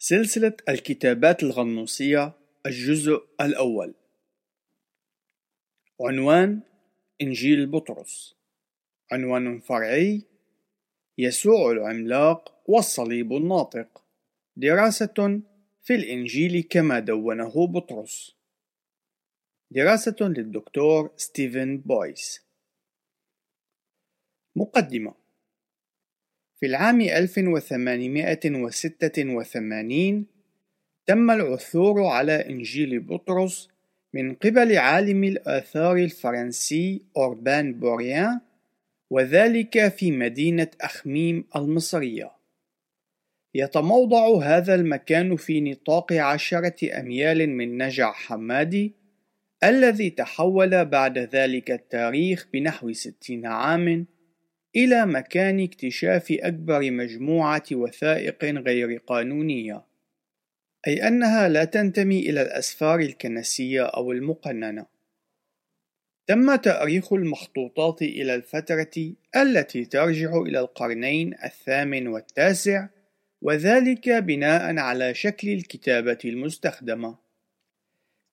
سلسلة الكتابات الغنوصية الجزء الأول. عنوان إنجيل بطرس. عنوان فرعي يسوع العملاق والصليب الناطق. دراسة في الإنجيل كما دونه بطرس. دراسة للدكتور ستيفن بويس. مقدمة في العام 1886 تم العثور على إنجيل بطرس من قبل عالم الآثار الفرنسي أوربان بوريان وذلك في مدينة أخميم المصرية. يتموضع هذا المكان في نطاق عشرة أميال من نجع حمادي الذي تحول بعد ذلك التاريخ بنحو ستين عام إلى مكان اكتشاف أكبر مجموعة وثائق غير قانونية، أي أنها لا تنتمي إلى الأسفار الكنسية أو المقننة. تم تأريخ المخطوطات إلى الفترة التي ترجع إلى القرنين الثامن والتاسع، وذلك بناء على شكل الكتابة المستخدمة.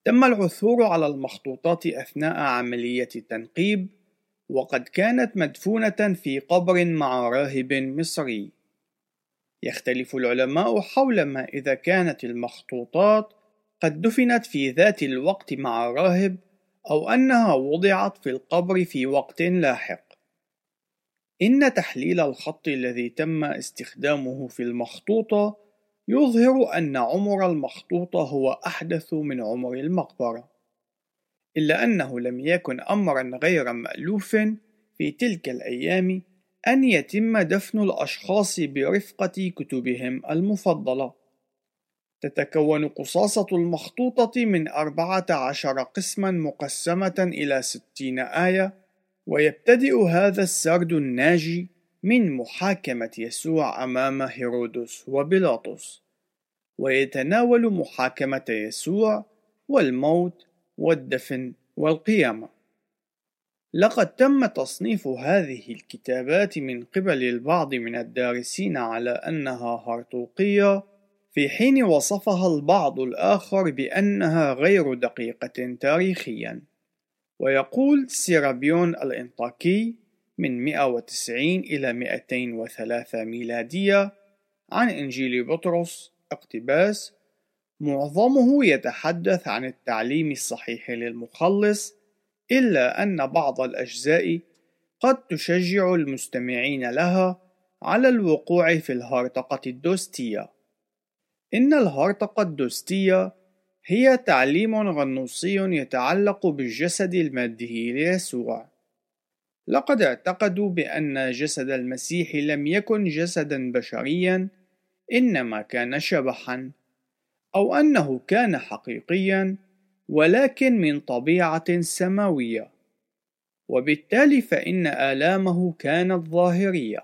تم العثور على المخطوطات أثناء عملية التنقيب وقد كانت مدفونة في قبر مع راهب مصري. يختلف العلماء حول ما إذا كانت المخطوطات قد دفنت في ذات الوقت مع راهب أو أنها وضعت في القبر في وقت لاحق. إن تحليل الخط الذي تم استخدامه في المخطوطة يظهر أن عمر المخطوطة هو أحدث من عمر المقبرة. إلا أنه لم يكن أمرا غير مألوف في تلك الأيام أن يتم دفن الأشخاص برفقة كتبهم المفضلة. تتكون قصاصة المخطوطة من أربعة عشر قسما مقسمة إلى ستين آية، ويبتدئ هذا السرد الناجي من محاكمة يسوع أمام هيرودس وبيلاطس، ويتناول محاكمة يسوع والموت والدفن والقيامة. لقد تم تصنيف هذه الكتابات من قبل البعض من الدارسين على أنها هرطوقية في حين وصفها البعض الآخر بأنها غير دقيقة تاريخيا. ويقول سيرابيون الإنطاكي من 190 إلى 203 ميلادية عن إنجيل بطرس اقتباس معظمه يتحدث عن التعليم الصحيح للمخلص إلا أن بعض الأجزاء قد تشجع المستمعين لها على الوقوع في الهرطقة الدوستية. إن الهرطقة الدوستية هي تعليم غنوصي يتعلق بالجسد المادي ليسوع. لقد اعتقدوا بأن جسد المسيح لم يكن جسدا بشريا إنما كان شبحا. أو أنه كان حقيقيا ولكن من طبيعة سماوية. وبالتالي فإن آلامه كانت ظاهرية.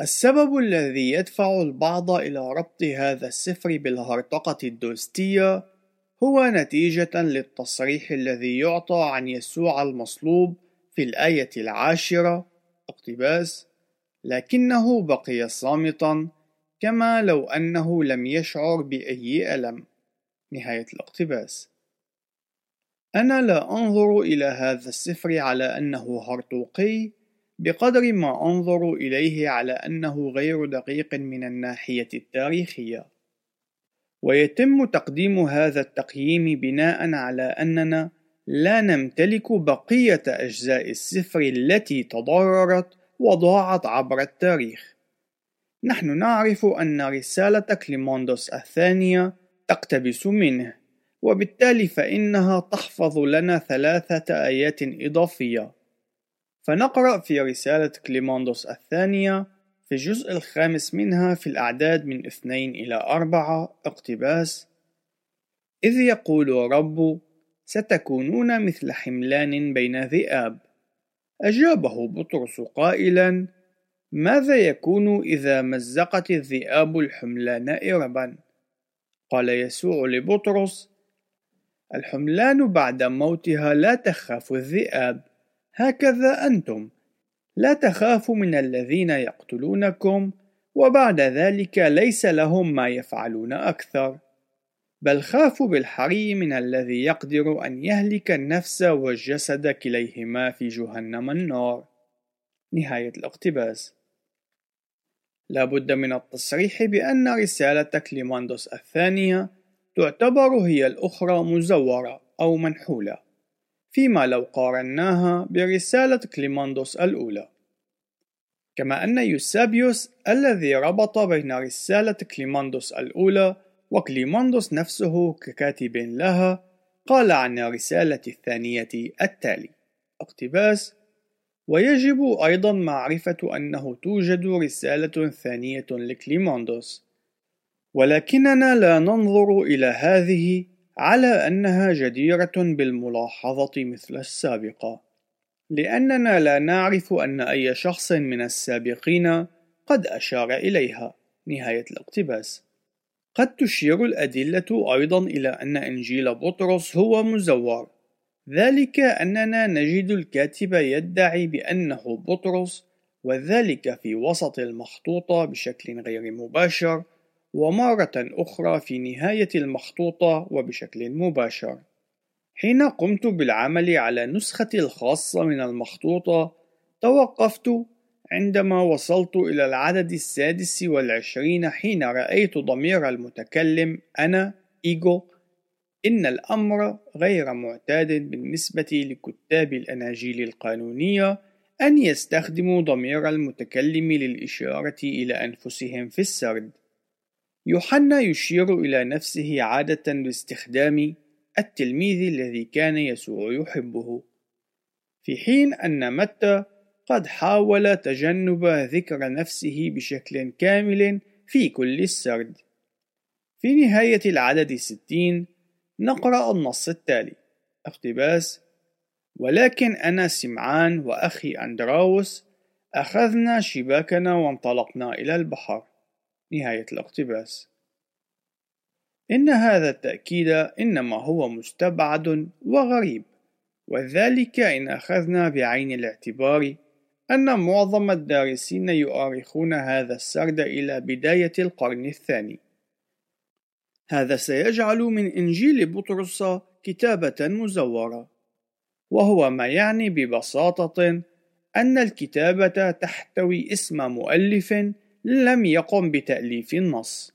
السبب الذي يدفع البعض إلى ربط هذا السفر بالهرطقة الدوستية هو نتيجة للتصريح الذي يعطى عن يسوع المصلوب في الآية العاشرة اقتباس لكنه بقي صامتا كما لو أنه لم يشعر بأي ألم. نهاية الاقتباس. أنا لا أنظر إلى هذا السفر على أنه هرطوقي بقدر ما أنظر إليه على أنه غير دقيق من الناحية التاريخية. ويتم تقديم هذا التقييم بناء على أننا لا نمتلك بقية أجزاء السفر التي تضررت وضاعت عبر التاريخ. نحن نعرف أن رسالة كليموندوس الثانية تقتبس منه وبالتالي فإنها تحفظ لنا ثلاثة آيات إضافية. فنقرأ في رسالة كليموندوس الثانية في الجزء الخامس منها في الأعداد من اثنين إلى أربعة اقتباس إذ يقول رب ستكونون مثل حملان بين ذئاب أجابه بطرس قائلا ماذا يكون إذا مزقت الذئاب الحملان إربا؟ قال يسوع لبطرس: الحملان بعد موتها لا تخاف الذئاب، هكذا أنتم، لا تخافوا من الذين يقتلونكم، وبعد ذلك ليس لهم ما يفعلون أكثر. بل خافوا بالحري من الذي يقدر أن يهلك النفس والجسد كليهما في جهنم النار. نهاية الاقتباس. لا بد من التصريح بأن رسالة كليماندوس الثانية تعتبر هي الأخرى مزورة أو منحولة فيما لو قارناها برسالة كليماندوس الأولى. كما أن يوسابيوس الذي ربط بين رسالة كليماندوس الأولى وكليماندوس نفسه ككاتب لها قال عن الرسالة الثانية التالي اقتباس ويجب أيضا معرفة أنه توجد رسالة ثانية لكليماندوس. ولكننا لا ننظر إلى هذه على أنها جديرة بالملاحظة مثل السابقة لأننا لا نعرف أن أي شخص من السابقين قد أشار إليها. نهاية الاقتباس. قد تشير الأدلة أيضا إلى أن إنجيل بطرس هو مزور. ذلك أننا نجد الكاتب يدعي بأنه بطرس وذلك في وسط المخطوطة بشكل غير مباشر ومرة أخرى في نهاية المخطوطة وبشكل مباشر. حين قمت بالعمل على نسختي الخاصة من المخطوطة توقفت عندما وصلت إلى العدد السادس والعشرين حين رأيت ضمير المتكلم أنا إيجو إن الأمر غير معتاد بالنسبة لكتاب الأناجيل القانونية أن يستخدموا ضمير المتكلم للإشارة إلى أنفسهم في السرد. يوحنا يشير إلى نفسه عادة باستخدام التلميذ الذي كان يسوع يحبه، في حين أن متى قد حاول تجنب ذكر نفسه بشكل كامل في كل السرد. في نهاية العدد الستين نقرأ النص التالي. اقتباس ولكن أنا سمعان وأخي أندراوس أخذنا شباكنا وانطلقنا إلى البحر. نهاية الاقتباس. إن هذا التأكيد إنما هو مستبعد وغريب وذلك إن أخذنا بعين الاعتبار أن معظم الدارسين يؤرخون هذا السرد إلى بداية القرن الثاني. هذا سيجعل من إنجيل بطرس كتابة مزورة وهو ما يعني ببساطة أن الكتابة تحتوي اسم مؤلف لم يقم بتأليف النص.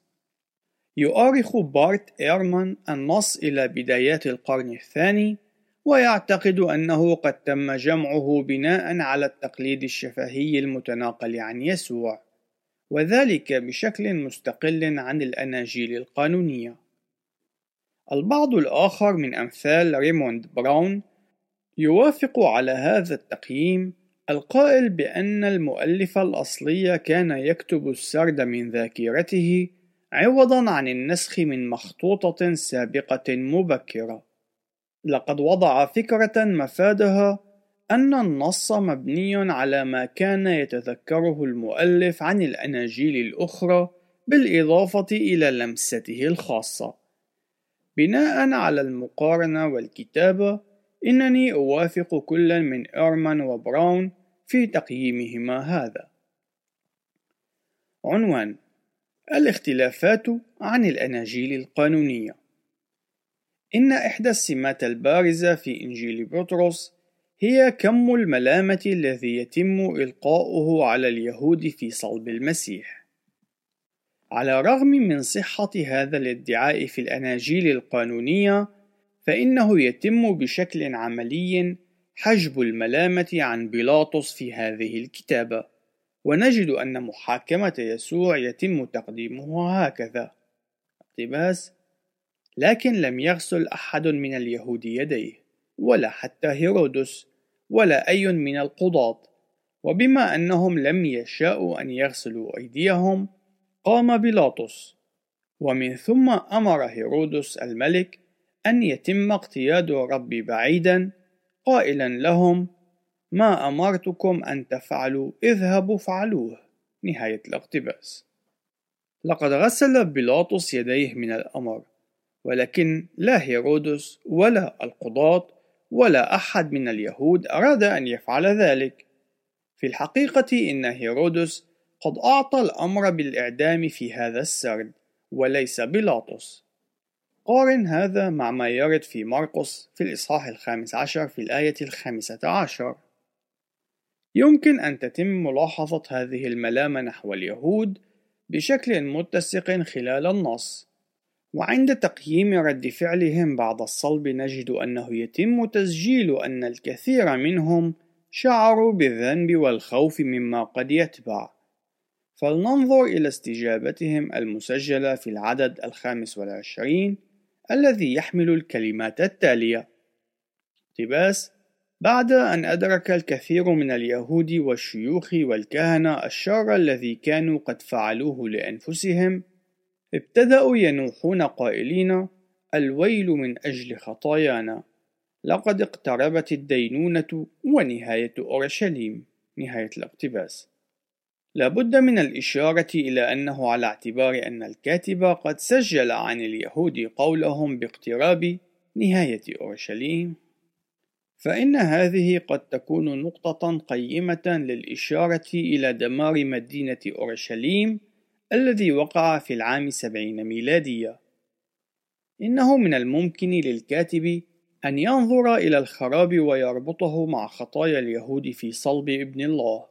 يؤرخ بارت إيرمان النص إلى بدايات القرن الثاني ويعتقد أنه قد تم جمعه بناء على التقليد الشفهي المتناقل عن يسوع. وذلك بشكل مستقل عن الأناجيل القانونية. البعض الآخر من أمثال ريموند براون يوافق على هذا التقييم القائل بأن المؤلف الأصلي كان يكتب السرد من ذاكرته عوضا عن النسخ من مخطوطة سابقة مبكرة. لقد وضع فكرة مفادها أن النص مبني على ما كان يتذكره المؤلف عن الأناجيل الأخرى بالإضافة إلى لمسته الخاصة. بناء على المقارنة والكتابة، إنني أوافق كل من إيرمان وبراون في تقييمهما هذا. عنوان: الاختلافات عن الأناجيل القانونية. إن إحدى السمات البارزة في إنجيل بطرس هي كم الملامة الذي يتم إلقاؤه على اليهود في صلب المسيح. على الرغم من صحة هذا الادعاء في الأناجيل القانونية، فإنه يتم بشكل عملي حجب الملامة عن بيلاطس في هذه الكتابة، ونجد أن محاكمة يسوع يتم تقديمه هكذا: اقتباس: لكن لم يغسل أحد من اليهود يديه، ولا حتى هيرودس، ولا أي من القضاة. وبما أنهم لم يشاءوا أن يغسلوا أيديهم قام بيلاطس. ومن ثم أمر هيرودس الملك أن يتم اقتياد الرب بعيدا قائلا لهم ما أمرتكم أن تفعلوا اذهبوا فعلوه. نهاية الاقتباس. لقد غسل بيلاطس يديه من الأمر ولكن لا هيرودس ولا القضاة ولا أحد من اليهود أراد أن يفعل ذلك. في الحقيقة إن هيرودس قد أعطى الأمر بالإعدام في هذا السرد وليس بيلاطس قارن هذا مع ما يرد في مرقس في الإصحاح الخامس عشر في الآية الخامسة عشر. يمكن أن تتم ملاحظة هذه الملامة نحو اليهود بشكل متسق خلال النص. وعند تقييم رد فعلهم بعد الصلب نجد أنه يتم تسجيل أن الكثير منهم شعروا بالذنب والخوف مما قد يتبع. فلننظر إلى استجابتهم المسجلة في العدد الخامس والعشرين الذي يحمل الكلمات التالية. اقتباس بعد أن أدرك الكثير من اليهود والشيوخ والكهنة الشر الذي كانوا قد فعلوه لأنفسهم ابتدأوا ينوحون قائلين الويل من أجل خطايانا. لقد اقتربت الدينونة ونهاية أورشليم نهاية الاقتباس. لابد من الإشارة إلى أنه على اعتبار أن الكاتب قد سجل عن اليهود قولهم باقتراب نهاية أورشليم. فإن هذه قد تكون نقطة قيمة للإشارة إلى دمار مدينة أورشليم الذي وقع في العام سبعين ميلادية. إنه من الممكن للكاتب أن ينظر إلى الخراب ويربطه مع خطايا اليهود في صلب ابن الله.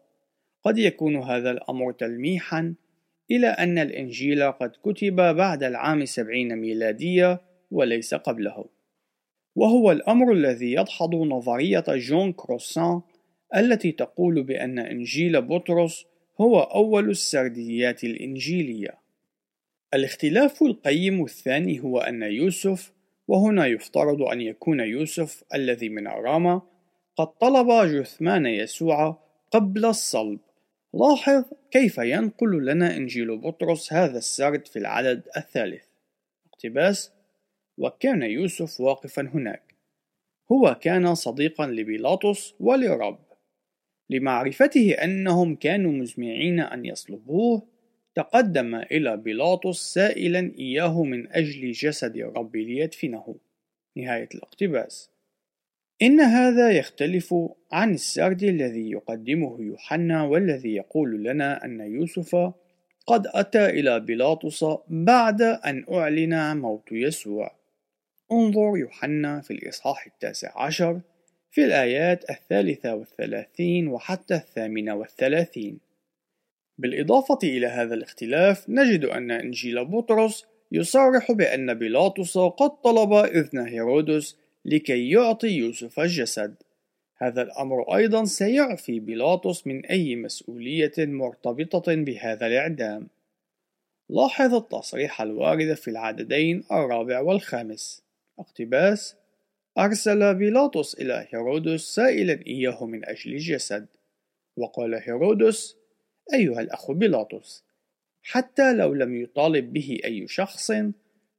قد يكون هذا الأمر تلميحا إلى أن الإنجيل قد كتب بعد العام سبعين ميلادية وليس قبله. وهو الأمر الذي يدحض نظرية جون كروسان التي تقول بأن إنجيل بطرس هو أول السرديات الإنجيلية. الاختلاف القيم الثاني هو أن يوسف، وهنا يفترض أن يكون يوسف الذي من أرامة، قد طلب جثمان يسوع قبل الصلب. لاحظ كيف ينقل لنا إنجيل بطرس هذا السرد في العدد الثالث. اقتباس: وكان يوسف واقفا هناك. هو كان صديقا لبيلاطس ولرب. لمعرفته أنهم كانوا مزمعين أن يصلبوه تقدم إلى بيلاطس سائلا إياه من أجل جسد الرب ليدفنه. نهاية الاقتباس. إن هذا يختلف عن السرد الذي يقدمه يوحنا والذي يقول لنا أن يوسف قد أتى إلى بيلاطس بعد أن أعلن موت يسوع. انظر يوحنا في الإصحاح التاسع عشر في الآيات الثالثة والثلاثين وحتى الثامنة والثلاثين. بالإضافة إلى هذا الاختلاف نجد أن إنجيل بطرس يصرح بأن بيلاطس قد طلب إذن هيرودس لكي يعطي يوسف الجسد. هذا الأمر أيضا سيعفي بيلاطس من أي مسؤولية مرتبطة بهذا الإعدام. لاحظ التصريح الوارد في العددين الرابع والخامس. اقتباس أرسل بيلاطس إلى هيرودس سائلا إياه من أجل الجسد. وقال هيرودس أيها الأخ بيلاطس حتى لو لم يطالب به أي شخص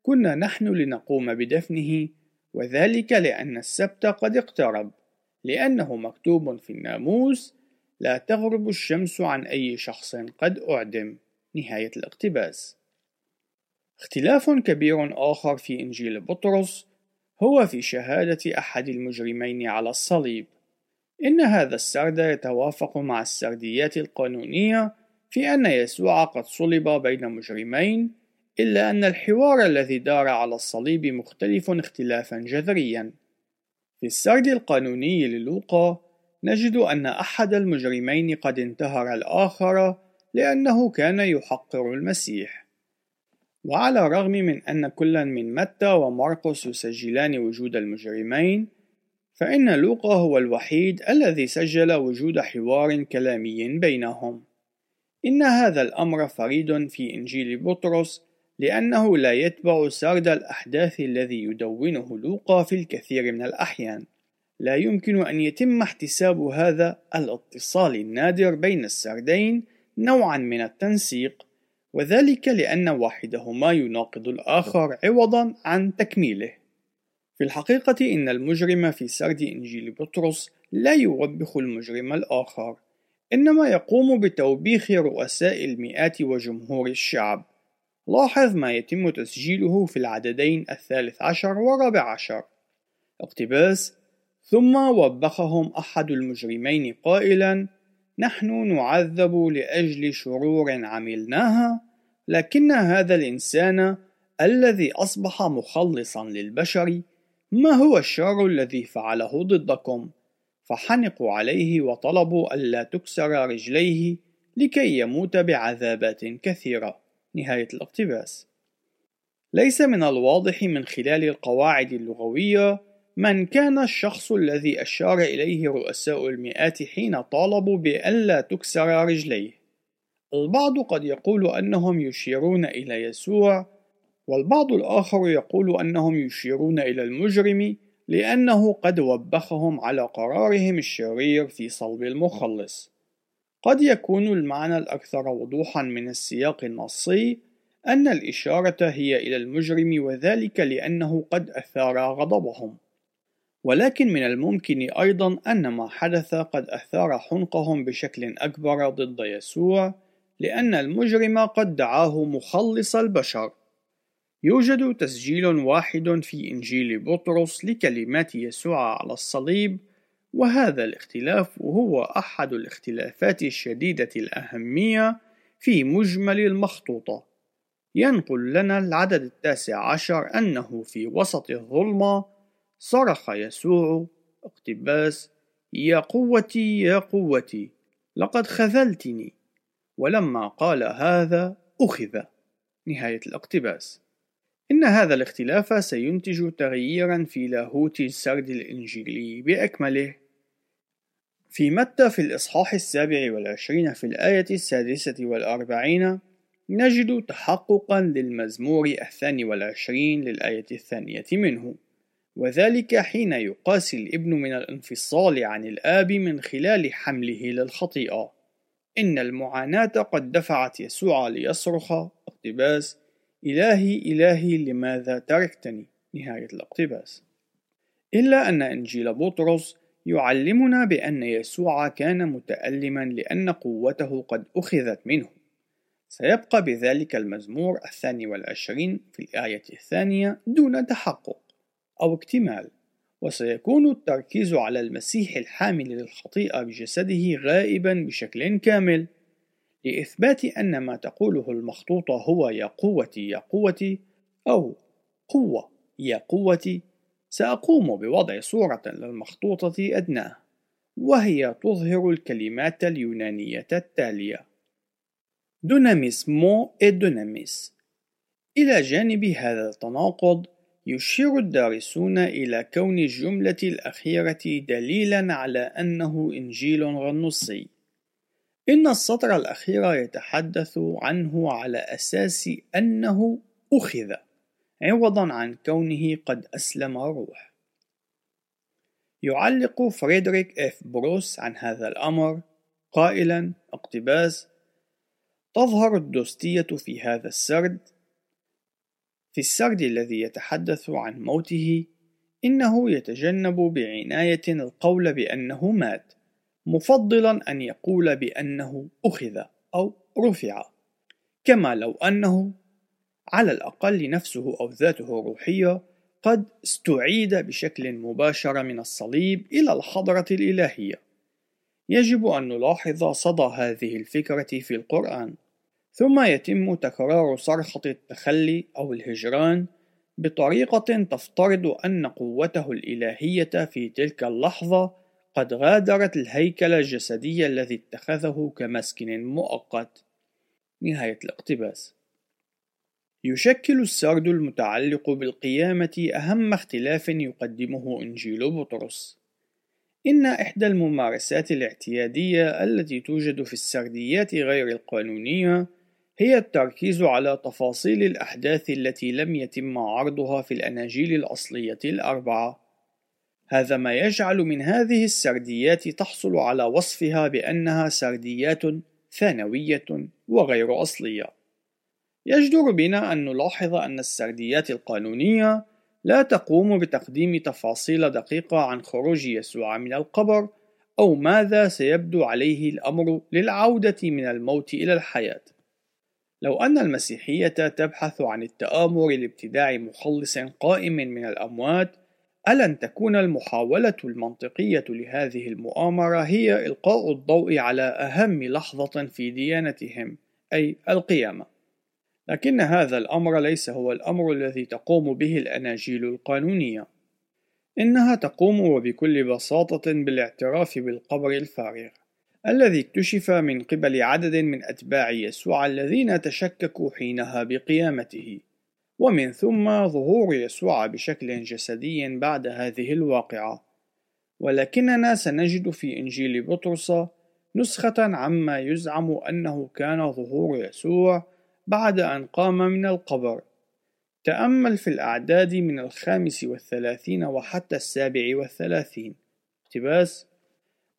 كنا نحن لنقوم بدفنه وذلك لأن السبت قد اقترب لأنه مكتوب في الناموس لا تغرب الشمس عن أي شخص قد أعدم. نهاية الاقتباس. اختلاف كبير آخر في إنجيل بطرس هو في شهادة أحد المجرمين على الصليب. إن هذا السرد يتوافق مع السرديات القانونية في أن يسوع قد صلب بين مجرمين إلا أن الحوار الذي دار على الصليب مختلف اختلافا جذريا. في السرد القانوني للوقا نجد أن أحد المجرمين قد انتهر الآخر لأنه كان يحقر المسيح. وعلى الرغم من أن كلا من متى وماركوس يسجلان وجود المجرمين فإن لوقا هو الوحيد الذي سجل وجود حوار كلامي بينهم. إن هذا الأمر فريد في إنجيل بطرس لأنه لا يتبع سرد الأحداث الذي يدونه لوقا في الكثير من الأحيان. لا يمكن أن يتم احتساب هذا الاتصال النادر بين السردين نوعا من التنسيق. وذلك لأن واحدهما يناقض الآخر عوضا عن تكميله. في الحقيقة إن المجرم في سرد إنجيل بطرس لا يوبخ المجرم الآخر إنما يقوم بتوبيخ رؤساء المئات وجمهور الشعب. لاحظ ما يتم تسجيله في العددين الثالث عشر والرابع عشر. اقتباس ثم وبخهم أحد المجرمين قائلا نحن نعذب لأجل شرور عملناها لكن هذا الإنسان الذي أصبح مخلصا للبشر ما هو الشر الذي فعله ضدكم؟ فحنقوا عليه وطلبوا ألا تكسر رجليه لكي يموت بعذابات كثيرة. نهاية الاقتباس. ليس من الواضح من خلال القواعد اللغوية من كان الشخص الذي أشار إليه رؤساء المئات حين طالبوا بألا تكسر رجليه. البعض قد يقول أنهم يشيرون إلى يسوع والبعض الآخر يقول أنهم يشيرون إلى المجرم لأنه قد وبخهم على قرارهم الشرير في صلب المخلص. قد يكون المعنى الأكثر وضوحا من السياق النصي أن الإشارة هي إلى المجرم وذلك لأنه قد أثار غضبهم. ولكن من الممكن أيضا أن ما حدث قد أثار حنقهم بشكل أكبر ضد يسوع لأن المجرم قد دعاه مخلص البشر. يوجد تسجيل واحد في إنجيل بطرس لكلمات يسوع على الصليب وهذا الاختلاف هو أحد الاختلافات الشديدة الأهمية في مجمل المخطوطة. ينقل لنا العدد التاسع عشر أنه في وسط الظلمة صرخ يسوع اقتباس يا قوتي يا قوتي لقد خذلتني ولما قال هذا أخذ. نهاية الاقتباس إن هذا الاختلاف سينتج تغييرا في لاهوت السرد الإنجيلي بأكمله. في متى في الإصحاح السابع والعشرين في الآية السادسة والأربعين نجد تحققا للمزمور الثاني والعشرين للآية الثانية منه. وذلك حين يقاسي الابن من الانفصال عن الآب من خلال حمله للخطيئة. إن المعاناة قد دفعت يسوع ليصرخ اقتباس إلهي إلهي لماذا تركتني؟ نهاية الاقتباس. إلا أن إنجيل بطرس يعلمنا بأن يسوع كان متألما لأن قوته قد أخذت منه. سيبقى بذلك المزمور الثاني والعشرين في الآية الثانية دون تحقق. أو اكتمال وسيكون التركيز على المسيح الحامل للخطيئة بجسده غائبا بشكل كامل لإثبات أن ما تقوله المخطوطة هو يا قوتي يا قوتي أو قوة يا قوتي سأقوم بوضع صورة للمخطوطة أدناه وهي تظهر الكلمات اليونانية التالية. δύναμίς μου η δύναμις إلى جانب هذا التناقض يشير الدارسون إلى كون الجملة الأخيرة دليلا على أنه إنجيل غنوصي. إن السطر الأخير يتحدث عنه على أساس أنه أخذ عوضا عن كونه قد أسلم الروح يعلق فريدريك إف بروس عن هذا الأمر قائلا اقتباس تظهر الدوستية في هذا السرد في السرد الذي يتحدث عن موته إنه يتجنب بعناية القول بأنه مات مفضلا أن يقول بأنه أخذ أو رفع. كما لو أنه على الأقل نفسه أو ذاته الروحية قد استعيد بشكل مباشر من الصليب إلى الحضرة الإلهية. يجب أن نلاحظ صدى هذه الفكرة في القرآن. ثم يتم تكرار صرخة التخلي أو الهجران بطريقة تفترض أن قوته الإلهية في تلك اللحظة قد غادرت الهيكل الجسدي الذي اتخذه كمسكن مؤقت. نهاية الاقتباس. يشكل السرد المتعلق بالقيامة أهم اختلاف يقدمه إنجيل بطرس. إن إحدى الممارسات الاعتيادية التي توجد في السرديات غير القانونية هي التركيز على تفاصيل الأحداث التي لم يتم عرضها في الأناجيل الأصلية الأربعة. هذا ما يجعل من هذه السرديات تحصل على وصفها بأنها سرديات ثانوية وغير أصلية. يجدر بنا أن نلاحظ أن السرديات القانونية لا تقوم بتقديم تفاصيل دقيقة عن خروج يسوع من القبر أو ماذا سيبدو عليه الأمر للعودة من الموت إلى الحياة. لو أن المسيحية تبحث عن التآمر لابتداع مخلص قائم من الأموات ألن تكون المحاولة المنطقية لهذه المؤامرة هي إلقاء الضوء على أهم لحظة في ديانتهم، أي القيامة. لكن هذا الأمر ليس هو الأمر الذي تقوم به الأناجيل القانونية. إنها تقوم وبكل بساطة بالاعتراف بالقبر الفارغ، الذي اكتشف من قبل عدد من أتباع يسوع الذين تشككوا حينها بقيامته. ومن ثم ظهور يسوع بشكل جسدي بعد هذه الواقعة. ولكننا سنجد في إنجيل بطرس نسخة عما يزعم أنه كان ظهور يسوع بعد أن قام من القبر. تأمل في الأعداد من الخامس والثلاثين وحتى السابع والثلاثين. اقتباس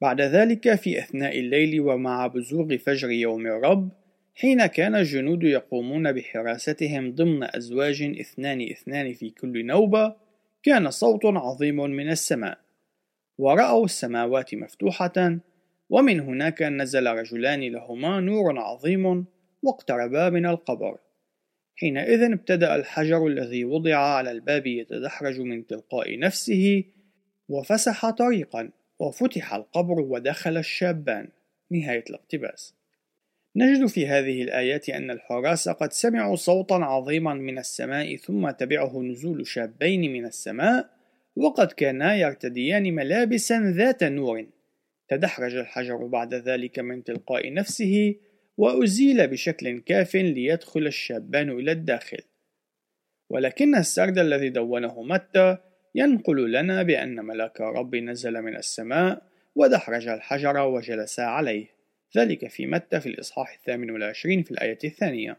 بعد ذلك في أثناء الليل ومع بزوغ فجر يوم الرب حين كان الجنود يقومون بحراستهم ضمن أزواج اثنان اثنان في كل نوبة كان صوت عظيم من السماء. ورأوا السماوات مفتوحة ومن هناك نزل رجلان لهما نور عظيم واقتربا من القبر. حينئذ ابتدأ الحجر الذي وضع على الباب يتدحرج من تلقاء نفسه وفسح طريقا. وفتح القبر ودخل الشابان. نهاية الاقتباس. نجد في هذه الآيات أن الحراس قد سمعوا صوتا عظيما من السماء ثم تبعه نزول شابين من السماء وقد كانا يرتديان ملابسا ذات نور. تدحرج الحجر بعد ذلك من تلقاء نفسه وأزيل بشكل كاف ليدخل الشابان إلى الداخل. ولكن السرد الذي دونه متى ينقل لنا بأن ملاك رب نزل من السماء ودحرج الحجر وجلس عليه. ذلك في متى في الإصحاح الثامن والعشرين في الآية الثانية.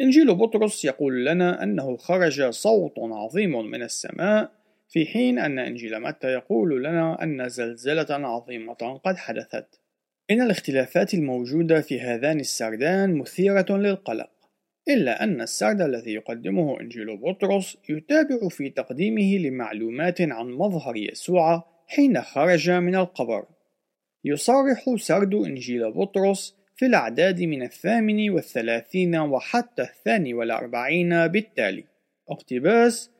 إنجيل بطرس يقول لنا أنه خرج صوت عظيم من السماء في حين أن إنجيل متى يقول لنا أن زلزلة عظيمة قد حدثت. إن الاختلافات الموجودة في هذان السردان مثيرة للقلق. إلا أن السرد الذي يقدمه إنجيل بطرس يتابع في تقديمه لمعلومات عن مظهر يسوع حين خرج من القبر. يصرح سرد إنجيل بطرس في الأعداد من الثامن والثلاثين وحتى الثاني والأربعين بالتالي. اقتباس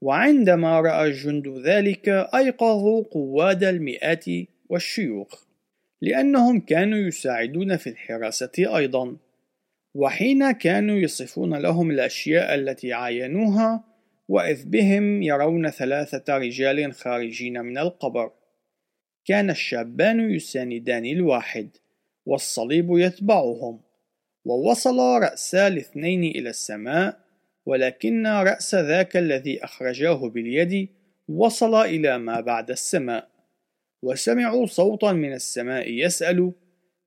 وعندما رأى الجند ذلك أيقظوا قواد المئات والشيوخ لأنهم كانوا يساعدون في الحراسة أيضا. وحين كانوا يصفون لهم الأشياء التي عاينوها وإذ بهم يرون ثلاثة رجال خارجين من القبر. كان الشابان يساندان الواحد والصليب يتبعهم ووصل رأسا الاثنين إلى السماء ولكن رأس ذاك الذي أخرجاه باليد وصل إلى ما بعد السماء. وسمعوا صوتا من السماء يسأل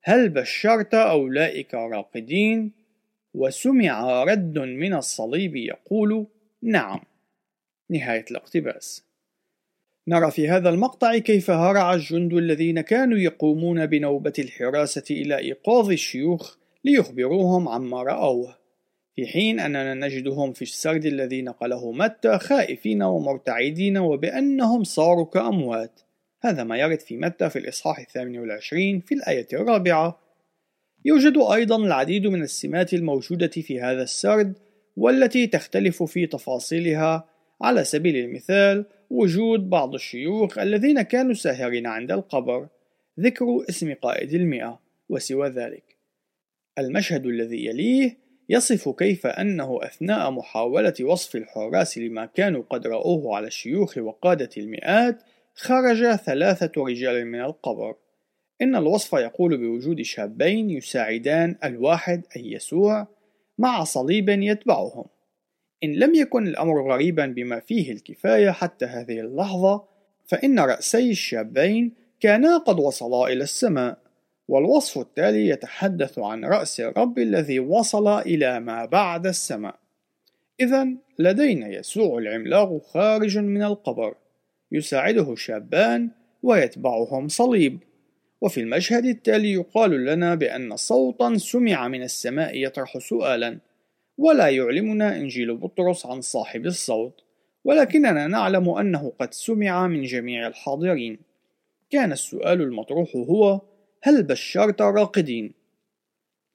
هل بشرت أولئك راقدين؟ وسمع رد من الصليب يقول نعم. نهاية الاقتباس. نرى في هذا المقطع كيف هرع الجند الذين كانوا يقومون بنوبة الحراسة إلى إيقاظ الشيوخ ليخبروهم عما رأوه في حين أننا نجدهم في السرد الذي نقله متى خائفين ومرتعدين وبأنهم صاروا كأموات. هذا ما يرد في متى في الإصحاح الثامن والعشرين في الآية الرابعة. يوجد أيضا العديد من السمات الموجودة في هذا السرد والتي تختلف في تفاصيلها. على سبيل المثال وجود بعض الشيوخ الذين كانوا ساهرين عند القبر. ذكر اسم قائد المئة وسوى ذلك. المشهد الذي يليه يصف كيف أنه أثناء محاولة وصف الحراس لما كانوا قد رأوه على الشيوخ وقادة المئات خرج ثلاثة رجال من القبر. إن الوصف يقول بوجود شابين يساعدان الواحد أي يسوع مع صليب يتبعهم. إن لم يكن الأمر غريبا بما فيه الكفاية حتى هذه اللحظة فإن رأسي الشابين كانا قد وصلا إلى السماء والوصف التالي يتحدث عن رأس الرب الذي وصل إلى ما بعد السماء. إذا لدينا يسوع العملاق خارج من القبر يساعده شابان ويتبعهم صليب. وفي المشهد التالي يقال لنا بأن صوتا سمع من السماء يطرح سؤالا ولا يعلمنا إنجيل بطرس عن صاحب الصوت ولكننا نعلم أنه قد سمع من جميع الحاضرين كان السؤال المطروح هو هل بشرت راقدين؟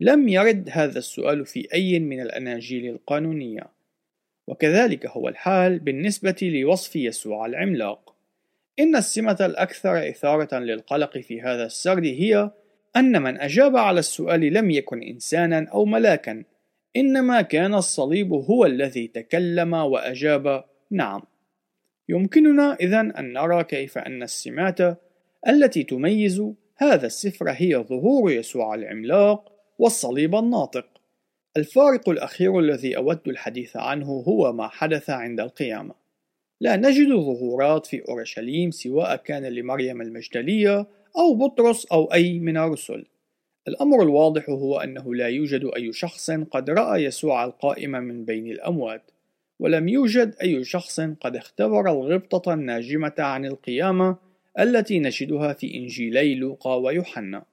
لم يرد هذا السؤال في أي من الأناجيل القانونية وكذلك هو الحال بالنسبة لوصف يسوع العملاق إن السمة الأكثر إثارة للقلق في هذا السرد هي أن من أجاب على السؤال لم يكن إنسانا أو ملاكا إنما كان الصليب هو الذي تكلم وأجاب نعم. يمكننا إذا أن نرى كيف أن السمات التي تميز هذا السفر هي ظهور يسوع العملاق والصليب الناطق. الفارق الأخير الذي أود الحديث عنه هو ما حدث عند القيامة. لا نجد ظهورات في أورشليم سواء كان لمريم المجدلية أو بطرس أو أي من الرسل. الأمر الواضح هو أنه لا يوجد أي شخص قد رأى يسوع القائم من بين الأموات ولم يوجد أي شخص قد اختبر الغبطة الناجمة عن القيامة التي نجدها في إنجيلي لوقا ويوحنا.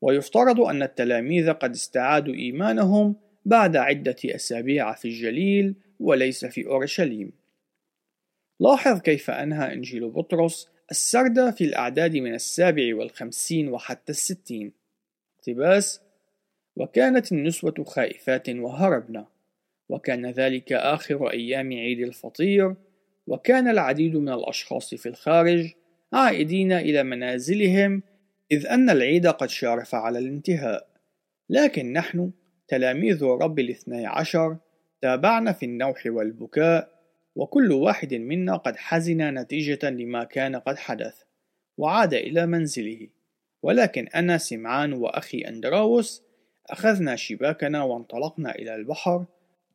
ويفترض أن التلاميذ قد استعادوا إيمانهم بعد عدة أسابيع في الجليل وليس في أورشليم. لاحظ كيف أنهى إنجيل بطرس السرد في الأعداد من السابع والخمسين وحتى الستين. اقتباس وكانت النسوة خائفات وهربن وكان ذلك آخر أيام عيد الفطير وكان العديد من الأشخاص في الخارج عائدين إلى منازلهم إذ أن العيد قد شارف على الانتهاء. لكن نحن تلاميذ رب الاثني عشر تابعنا في النوح والبكاء وكل واحد منا قد حزن نتيجة لما كان قد حدث وعاد إلى منزله. ولكن أنا سمعان وأخي أندراوس أخذنا شباكنا وانطلقنا إلى البحر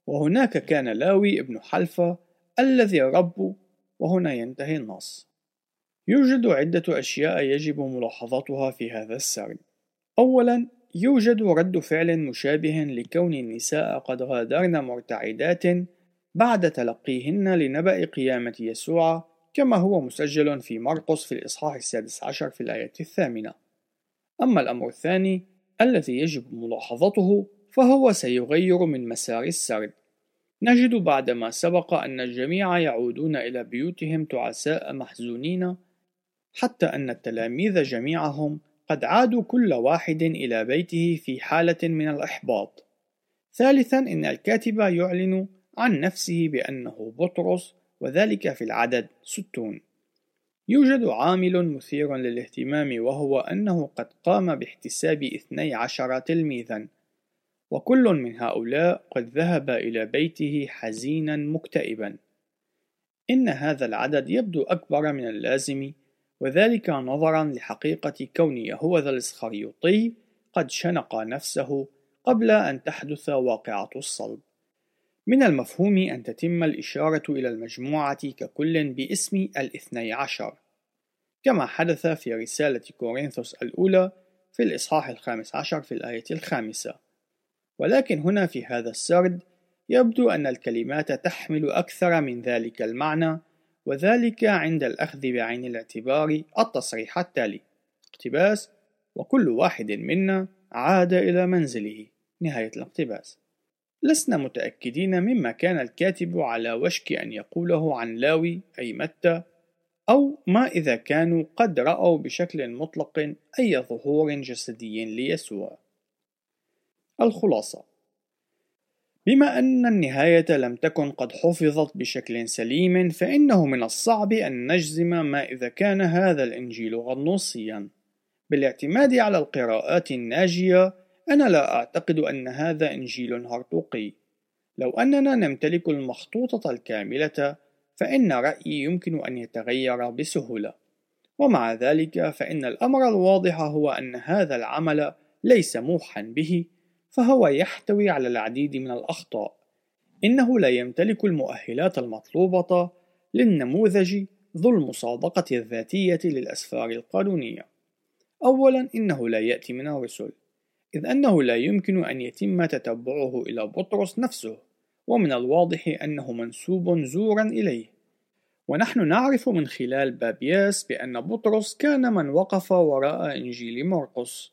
وهناك كان لاوي ابن حلفة الذي رب وهنا ينتهي النص. يوجد عدة أشياء يجب ملاحظتها في هذا السرد أولا يوجد رد فعل مشابه لكون النساء قد غادرن مرتعدات بعد تلقيهن لنبأ قيامة يسوع كما هو مسجل في مرقس في الإصحاح السادس عشر في الآية الثامنة أما الأمر الثاني الذي يجب ملاحظته فهو سيغير من مسار السرد نجد بعدما سبق أن الجميع يعودون إلى بيوتهم تعساء محزونين حتى أن التلاميذ جميعهم قد عادوا كل واحد إلى بيته في حالة من الإحباط. ثالثا إن الكاتب يعلن عن نفسه بأنه بطرس وذلك في العدد ستون. يوجد عامل مثير للاهتمام وهو أنه قد قام باحتساب اثني عشر تلميذا. وكل من هؤلاء قد ذهب إلى بيته حزينا مكتئبا. إن هذا العدد يبدو أكبر من اللازم وذلك نظرا لحقيقة كون يهوذا الإسخريوطي قد شنق نفسه قبل أن تحدث واقعة الصلب. من المفهوم أن تتم الإشارة إلى المجموعة ككل باسم الاثني عشر. كما حدث في رسالة كورنثوس الأولى في الإصحاح الخامس عشر في الآية الخامسة. ولكن هنا في هذا السرد يبدو أن الكلمات تحمل أكثر من ذلك المعنى وذلك عند الأخذ بعين الاعتبار التصريح التالي اقتباس وكل واحد منا عاد إلى منزله. نهاية الاقتباس. لسنا متأكدين مما كان الكاتب على وشك أن يقوله عن لاوي أي متى أو ما إذا كانوا قد رأوا بشكل مطلق أي ظهور جسدي ليسوع. الخلاصة بما أن النهاية لم تكن قد حفظت بشكل سليم فإنه من الصعب أن نجزم ما إذا كان هذا الإنجيل غنوصيا بالاعتماد على القراءات الناجية أنا لا أعتقد أن هذا إنجيل هرطوقي لو أننا نمتلك المخطوطة الكاملة فإن رأيي يمكن أن يتغير بسهولة. ومع ذلك فإن الأمر الواضح هو أن هذا العمل ليس موحى به فهو يحتوي على العديد من الأخطاء. إنه لا يمتلك المؤهلات المطلوبة للنموذج ذو المصادقة الذاتية للأسفار القانونية. أولا إنه لا يأتي من الرسل. إذ أنه لا يمكن أن يتم تتبعه إلى بطرس نفسه ومن الواضح أنه منسوب زورا إليه. ونحن نعرف من خلال بابياس بأن بطرس كان من وقف وراء إنجيل مرقس.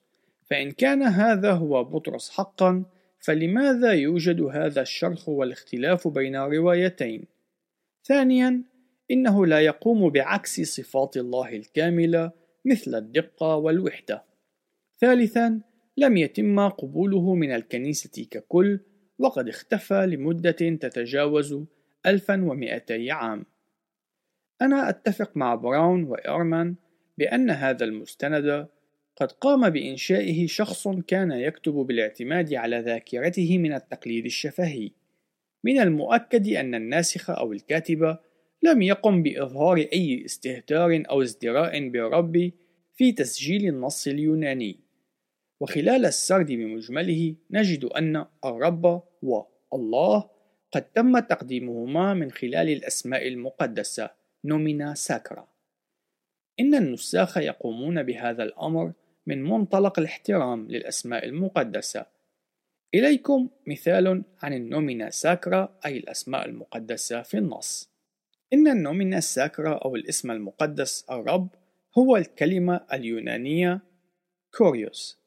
فإن كان هذا هو بطرس حقا فلماذا يوجد هذا الشرخ والاختلاف بين الروايتين ثانيا إنه لا يقوم بعكس صفات الله الكاملة مثل الدقة والوحدة. ثالثا لم يتم قبوله من الكنيسة ككل وقد اختفى لمدة تتجاوز 1200 عام. أنا أتفق مع براون وإيرمان بأن هذا المستند قد قام بإنشائه شخص كان يكتب بالاعتماد على ذاكرته من التقليد الشفهي. من المؤكد أن الناسخ أو الكاتب لم يقم بإظهار أي استهتار أو ازدراء بالرب في تسجيل النص اليوناني، وخلال السرد بمجمله نجد أن الرب والله قد تم تقديمهما من خلال الأسماء المقدسة نومينا ساكرا. إن النساخ يقومون بهذا الأمر من منطلق الاحترام للأسماء المقدسة. إليكم مثال عن النومينا ساكرا أي الأسماء المقدسة في النص. إن النومينا ساكرا أو الاسم المقدس الرب هو الكلمة اليونانية كوريوس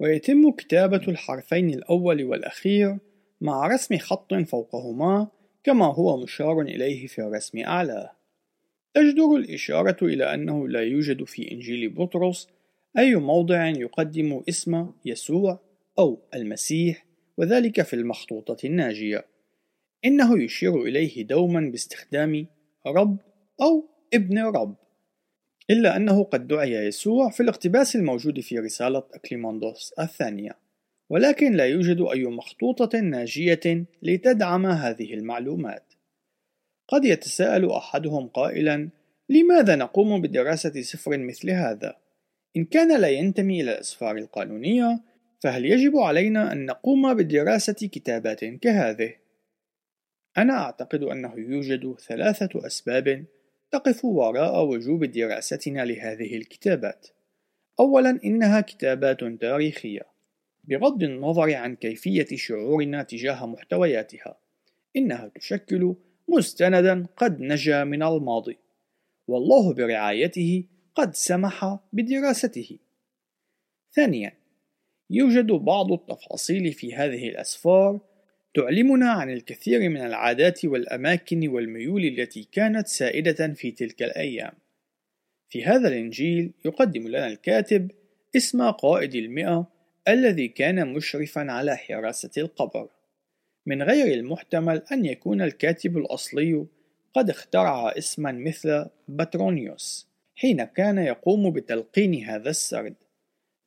ويتم كتابة الحرفين الأول والأخير مع رسم خط فوقهما كما هو مشار إليه في الرسم أعلاه تجدر الإشارة إلى أنه لا يوجد في إنجيل بطرس أي موضع يقدم اسم يسوع أو المسيح وذلك في المخطوطة الناجية. إنه يشير إليه دوما باستخدام رب أو ابن رب. إلا أنه قد دعي يسوع في الاقتباس الموجود في رسالة أكليماندوس الثانية ولكن لا يوجد أي مخطوطة ناجية لتدعم هذه المعلومات قد يتساءل أحدهم قائلا لماذا نقوم بدراسة سفر مثل هذا؟ إن كان لا ينتمي إلى الأسفار القانونية فهل يجب علينا أن نقوم بدراسة كتابات كهذه؟ أنا أعتقد أنه يوجد ثلاثة أسباب تقف وراء وجوب دراستنا لهذه الكتابات. أولاً إنها كتابات تاريخية، بغض النظر عن كيفية شعورنا تجاه محتوياتها، إنها تشكل مستندًا قد نجا من الماضي، والله برعايته قد سمح بدراسته. ثانياً، يوجد بعض التفاصيل في هذه الأسفار تعلمنا عن الكثير من العادات والأماكن والميول التي كانت سائدة في تلك الأيام. في هذا الإنجيل يقدم لنا الكاتب اسم قائد المئة الذي كان مشرفا على حراسة القبر. من غير المحتمل أن يكون الكاتب الأصلي قد اخترع اسما مثل باترونيوس حين كان يقوم بتلقين هذا السرد.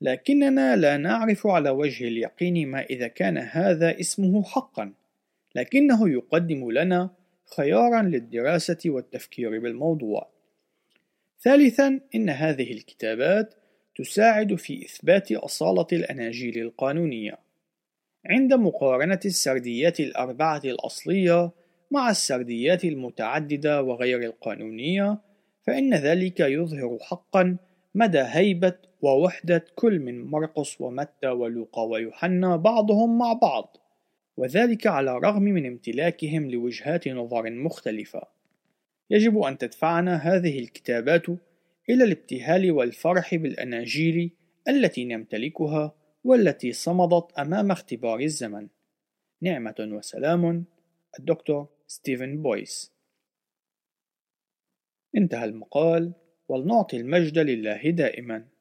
لكننا لا نعرف على وجه اليقين ما إذا كان هذا اسمه حقا لكنه يقدم لنا خيارا للدراسة والتفكير بالموضوع. ثالثا إن هذه الكتابات تساعد في إثبات أصالة الأناجيل القانونية. عند مقارنة السرديات الأربعة الأصلية مع السرديات المتعددة وغير القانونية فإن ذلك يظهر حقا مدى هيبة ووحدة كل من مرقس ومتى ولوقا ويوحنا بعضهم مع بعض وذلك على الرغم من امتلاكهم لوجهات نظر مختلفة. يجب أن تدفعنا هذه الكتابات إلى الابتهال والفرح بالأناجيل التي نمتلكها والتي صمدت أمام اختبار الزمن. نعمة وسلام الدكتور ستيفن بويس. انتهى المقال ولنعطي المجد لله دائما.